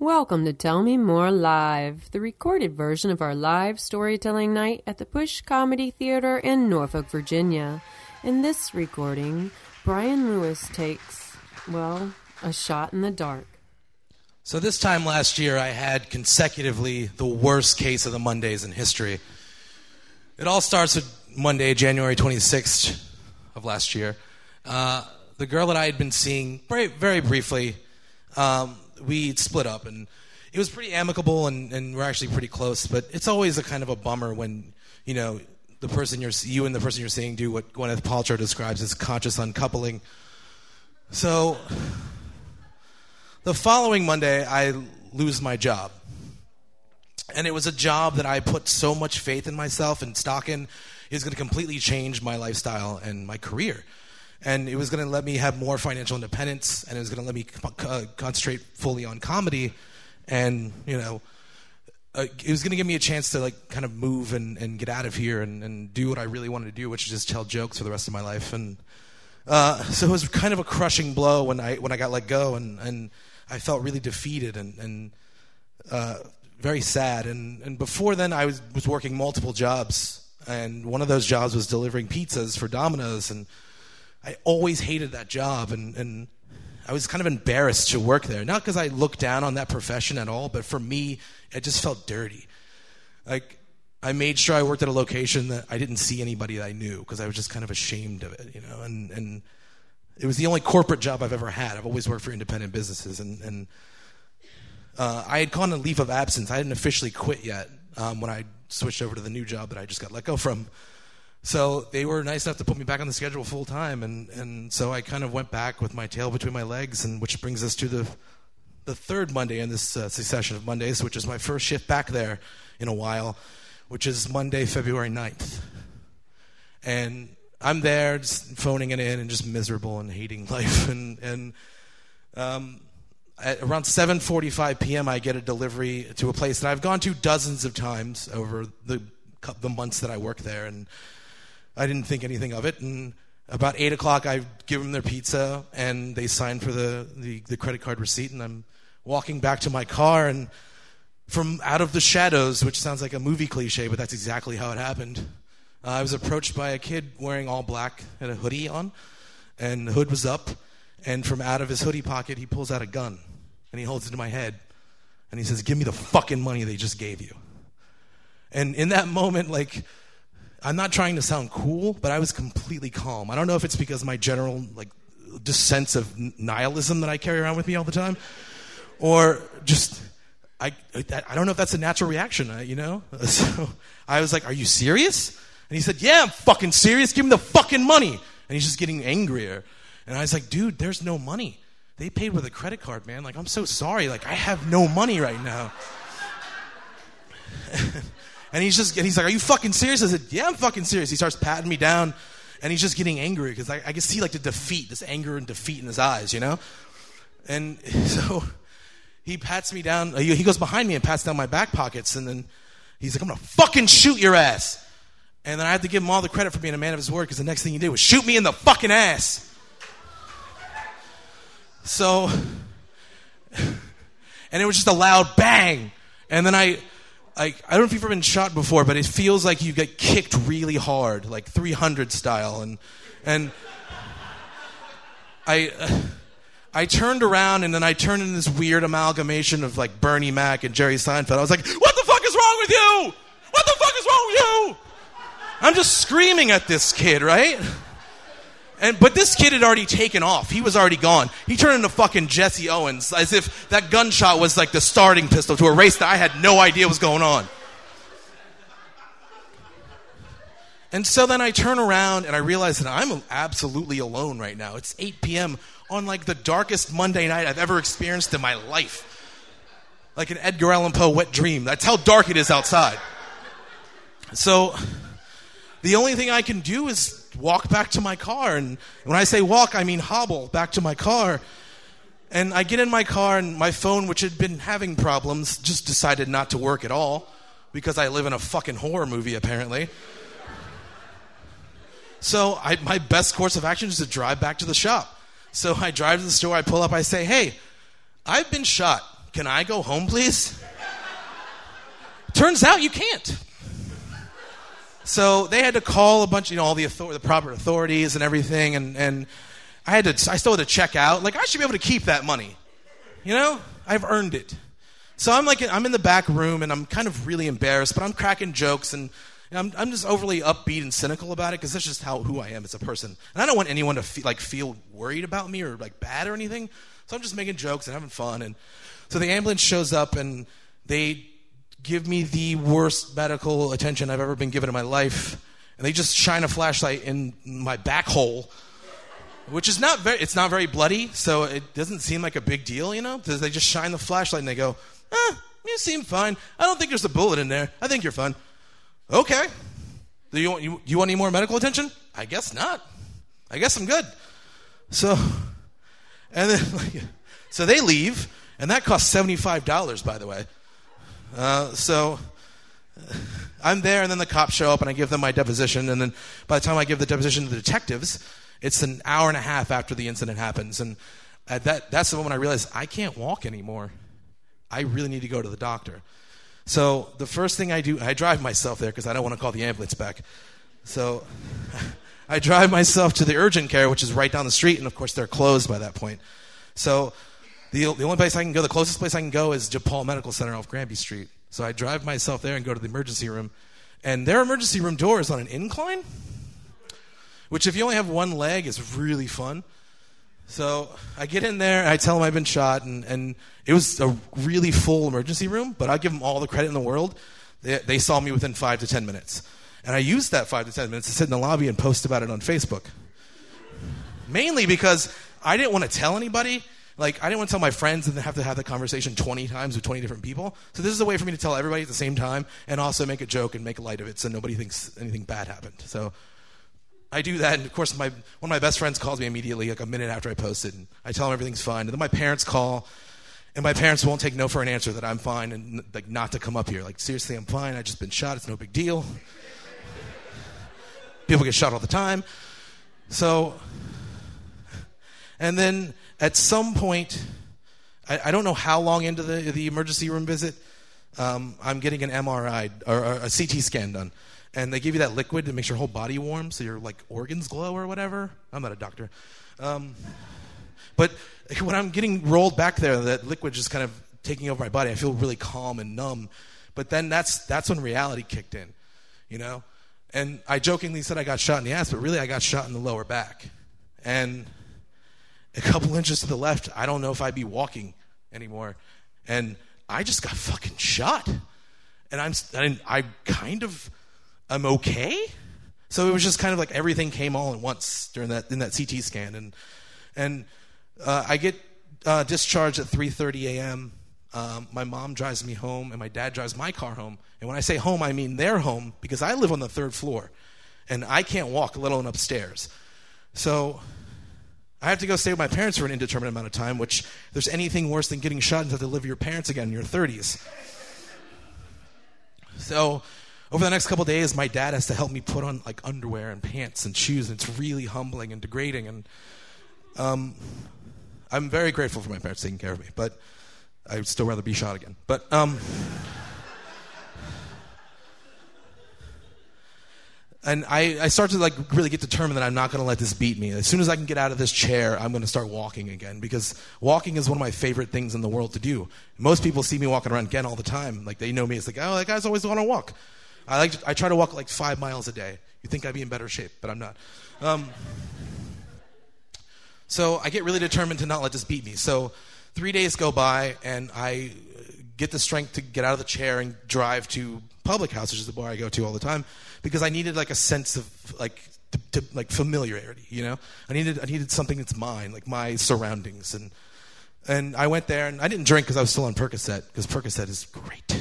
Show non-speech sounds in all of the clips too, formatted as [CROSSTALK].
Welcome to Tell Me More Live, the recorded version of our live storytelling night at the Push Comedy Theater in Norfolk, Virginia. In this recording, Brian Lewis takes, well, a shot in the dark. So, this time last year, I had consecutively the worst case of the Mondays in history. It all starts with Monday, January 26th of last year. Uh, the girl that I had been seeing very, very briefly, um, we split up, and it was pretty amicable, and, and we're actually pretty close. But it's always a kind of a bummer when you know the person you're you and the person you're seeing do what Gwyneth Paltrow describes as conscious uncoupling. So the following Monday, I lose my job. And it was a job that I put so much faith in myself and stock in. Was going to completely change my lifestyle and my career. And it was going to let me have more financial independence, and it was going to let me concentrate fully on comedy. And, you know, uh, it was going to give me a chance to, like, kind of move and, and get out of here and, and do what I really wanted to do, which is just tell jokes for the rest of my life. And uh, so it was kind of a crushing blow when I, when I got let go, and, and I felt really defeated and, and uh, very sad. And, and before then, I was, was working multiple jobs. And one of those jobs was delivering pizzas for Domino's. And I always hated that job. And, and I was kind of embarrassed to work there. Not because I looked down on that profession at all, but for me, it just felt dirty. Like, I made sure I worked at a location that I didn't see anybody that I knew because I was just kind of ashamed of it, you know. And, and it was the only corporate job I've ever had. I've always worked for independent businesses. And, and uh, I had gone on leave of absence. I hadn't officially quit yet um, when I switched over to the new job that I just got let go from. So they were nice enough to put me back on the schedule full time, and, and so I kind of went back with my tail between my legs, and which brings us to the the third Monday in this uh, succession of Mondays, which is my first shift back there in a while, which is Monday, February 9th. And I'm there just phoning it in and just miserable and hating [LAUGHS] life. And, and um, at around 7:45 p.m., I get a delivery to a place that I've gone to dozens of times over the the months that I work there, and I didn't think anything of it. And about eight o'clock, I give them their pizza, and they sign for the, the, the credit card receipt, and I'm walking back to my car, and from out of the shadows, which sounds like a movie cliche, but that's exactly how it happened. Uh, I was approached by a kid wearing all black and a hoodie on, and the hood was up, and from out of his hoodie pocket, he pulls out a gun and he holds it to my head and he says, Give me the fucking money they just gave you. And in that moment, like, I'm not trying to sound cool, but I was completely calm. I don't know if it's because of my general, like, just sense of nihilism that I carry around with me all the time, or just, I, I don't know if that's a natural reaction, uh, you know? [LAUGHS] So I was like, Are you serious? And he said, Yeah, I'm fucking serious. Give me the fucking money. And he's just getting angrier. And I was like, Dude, there's no money they paid with a credit card, man. Like, I'm so sorry. Like, I have no money right now. [LAUGHS] and he's just, and he's like, Are you fucking serious? I said, Yeah, I'm fucking serious. He starts patting me down, and he's just getting angry because I, I can see like the defeat, this anger and defeat in his eyes, you know? And [LAUGHS] so he pats me down. He goes behind me and pats down my back pockets, and then he's like, I'm gonna fucking shoot your ass. And then I had to give him all the credit for being a man of his word because the next thing he did was shoot me in the fucking ass. So, [LAUGHS] and it was just a loud bang. And then I, I, I don't know if you've ever been shot before, but it feels like you get kicked really hard, like 300 style. And, and I, I turned around and then I turned into this weird amalgamation of like Bernie Mac and Jerry Seinfeld. I was like, what the fuck is wrong with you? What the fuck is wrong with you? I'm just screaming at this kid, right? And, but this kid had already taken off. He was already gone. He turned into fucking Jesse Owens as if that gunshot was like the starting pistol to a race that I had no idea was going on. And so then I turn around and I realize that I'm absolutely alone right now. It's 8 p.m. on like the darkest Monday night I've ever experienced in my life. Like an Edgar Allan Poe wet dream. That's how dark it is outside. So the only thing I can do is walk back to my car. And when I say walk, I mean hobble back to my car. And I get in my car, and my phone, which had been having problems, just decided not to work at all because I live in a fucking horror movie, apparently. So I, my best course of action is to drive back to the shop. So I drive to the store, I pull up, I say, hey, I've been shot can I go home, please? Turns out you can't. So they had to call a bunch, you know, all the author- the proper authorities and everything, and, and I had to, I still had to check out. Like I should be able to keep that money, you know? I've earned it. So I'm like, I'm in the back room and I'm kind of really embarrassed, but I'm cracking jokes and I'm, I'm just overly upbeat and cynical about it because that's just how who I am as a person. And I don't want anyone to feel, like feel worried about me or like bad or anything. So I'm just making jokes and having fun. And so the ambulance shows up and they give me the worst medical attention I've ever been given in my life. And they just shine a flashlight in my back hole, which is not very, it's not very bloody, so it doesn't seem like a big deal, you know? Because they just shine the flashlight and they go, eh, you seem fine. I don't think there's a bullet in there. I think you're fine. Okay. Do you want, you, you want any more medical attention? I guess not. I guess I'm good. So, and then, [LAUGHS] so they leave, and that costs $75, by the way. Uh, so I'm there, and then the cops show up, and I give them my deposition. And then by the time I give the deposition to the detectives, it's an hour and a half after the incident happens. And at that, that's the moment I realized I can't walk anymore. I really need to go to the doctor. So the first thing I do, I drive myself there because I don't want to call the ambulance back. So [LAUGHS] I drive myself to the urgent care, which is right down the street, and of course they're closed by that point. So the, the only place I can go, the closest place I can go is DePaul Medical Center off Granby Street. So I drive myself there and go to the emergency room. And their emergency room door is on an incline, which, if you only have one leg, is really fun. So I get in there, I tell them I've been shot, and, and it was a really full emergency room, but I give them all the credit in the world. They, they saw me within five to ten minutes. And I used that five to ten minutes to sit in the lobby and post about it on Facebook. Mainly because I didn't want to tell anybody like, I didn't want to tell my friends and then have to have the conversation 20 times with 20 different people. So this is a way for me to tell everybody at the same time and also make a joke and make light of it so nobody thinks anything bad happened. So I do that, and of course, my, one of my best friends calls me immediately, like a minute after I post it, and I tell him everything's fine. And then my parents call, and my parents won't take no for an answer that I'm fine and like not to come up here. Like, seriously, I'm fine. I just been shot. It's no big deal. People get shot all the time. So, and then at some point, I, I, don't know how long into the, the emergency room visit, um, I'm getting an MRI or, or, a CT scan done. And they give you that liquid that makes your whole body warm so your like organs glow or whatever. I'm not a doctor. Um, but when I'm getting rolled back there, that liquid just kind of taking over my body, I feel really calm and numb. But then that's, that's when reality kicked in, you know? And I jokingly said I got shot in the ass, but really I got shot in the lower back. And a couple inches to the left, I don't know if I'd be walking anymore. And I just got fucking shot. And I'm, and I kind of, I'm okay. So it was just kind of like everything came all at once during that, in that CT scan. And, and uh, I get uh, discharged at 3.30 a.m. Um, my mom drives me home, and my dad drives my car home. And when I say home, I mean their home because I live on the third floor, and I can't walk, let alone upstairs. So I have to go stay with my parents for an indeterminate amount of time, which there's anything worse than getting shot have to live with your parents again in your 30s. So, over the next couple days, my dad has to help me put on like underwear and pants and shoes, and it's really humbling and degrading. And um, I'm very grateful for my parents taking care of me, but I'd still rather be shot again. But um, and I, I start to like really get determined that I'm not going to let this beat me. As soon as I can get out of this chair, I'm going to start walking again because walking is one of my favorite things in the world to do. Most people see me walking around again all the time. Like they know me. It's like, oh, that guy's always on a walk. I like to, I try to walk like five miles a day. You think I'd be in better shape, but I'm not. Um, so I get really determined to not let this beat me. So three days go by, and I get the strength to get out of the chair and drive to Public House, which is the bar I go to all the time because I needed like a sense of like to, to, like familiarity. You know, I needed I needed something that's mine, like my surroundings, and and I went there and I didn't drink because I was still on Percocet because Percocet is great.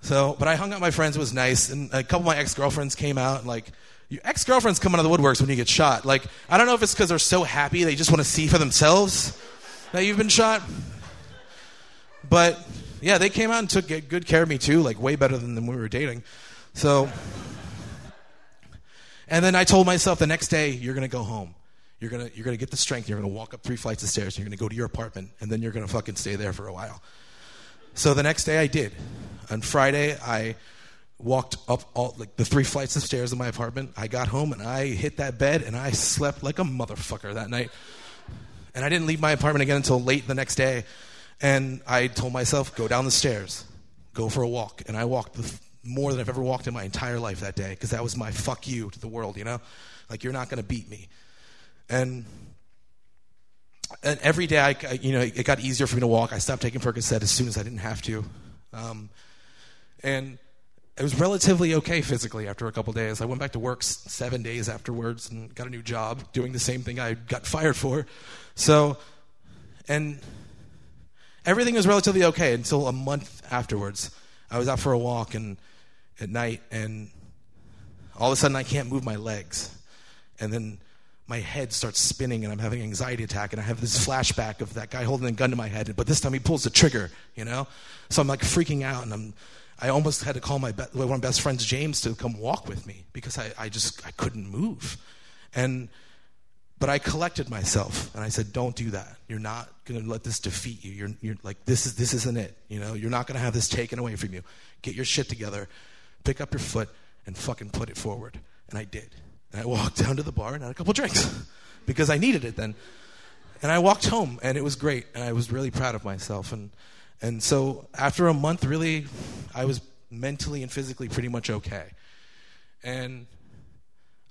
So, but I hung out with my friends. It was nice, and a couple of my ex girlfriends came out and like. Your ex girlfriends come out of the woodworks when you get shot. Like, I don't know if it's because they're so happy they just want to see for themselves that you've been shot. But yeah, they came out and took good care of me too, like way better than when we were dating. So, and then I told myself the next day, you're to go home. You're gonna you're gonna get the strength. You're gonna walk up three flights of stairs. You're gonna go to your apartment, and then you're gonna fucking stay there for a while. So the next day I did. On Friday I walked up all like the three flights of stairs in my apartment. I got home and I hit that bed and I slept like a motherfucker that night. And I didn't leave my apartment again until late the next day. And I told myself, go down the stairs, go for a walk. And I walked more than I've ever walked in my entire life that day because that was my fuck you to the world, you know? Like, you're not going to beat me. And and every day, I, you know, it got easier for me to walk. I stopped taking Percocet as soon as I didn't have to, um, and it was relatively okay physically after a couple days. I went back to work seven days afterwards and got a new job doing the same thing I got fired for. So, and everything was relatively okay until a month afterwards. I was out for a walk and at night, and all of a sudden I can't move my legs, and then my head starts spinning and I'm having an anxiety attack and I have this flashback of that guy holding a gun to my head, but this time he pulls the trigger, you know? So I'm like freaking out and I'm, I almost had to call my be- one of my best friends, James, to come walk with me because I, I just, I couldn't move. And, but I collected myself and I said, don't do that. You're not going to let this defeat you. You're, you're like, this is, this isn't it. You know, you're not going to have this taken away from you. Get your shit together, pick up your foot and fucking put it forward. And I did. And I walked [LAUGHS] down to the bar and had a couple drinks [LAUGHS] because I needed it then. And I walked home and it was great and I was really proud of myself. And, and so after a month, really, I was mentally and physically pretty much okay. And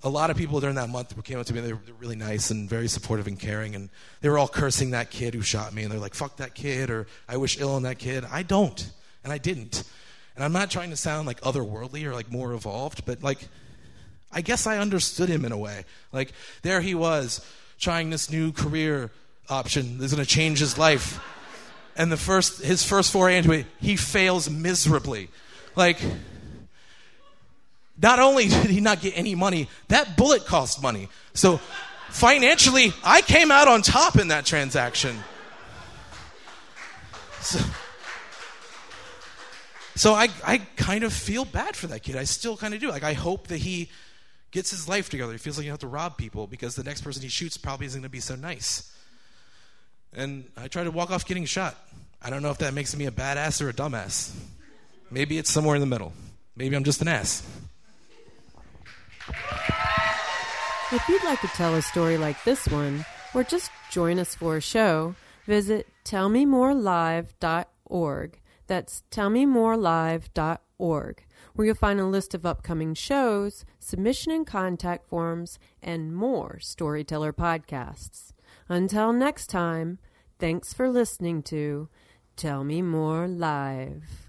a lot of people during that month came up to me. and They were really nice and very supportive and caring. And they were all cursing that kid who shot me. And they're like, fuck that kid, or I wish ill on that kid. I don't. And I didn't. And I'm not trying to sound like otherworldly or like more evolved, but like, I guess I understood him in a way. Like, there he was, trying this new career option that's going to change his life. And the first, his first foray into it, he fails miserably. Like, not only [LAUGHS] did he not get any money, that bullet cost money. So, financially, I came out on top in that transaction. So, so I, I kind of feel bad for that kid. I still kind of do. Like, I hope that he gets his life together. He feels like you have to rob people because the next person he shoots probably isn't going to be so nice. And I try to walk off getting shot. I don't know if that makes me a badass or a dumbass. Maybe it's somewhere in the middle. Maybe I'm just an ass. If you'd like to tell a story like this one, or just join us for a show, visit tellmemorelive.org. That's tellmemorelive.org where you'll find a list of upcoming shows, submission and contact forms, and more storyteller podcasts. Until next time, thanks for listening to Tell Me More Live.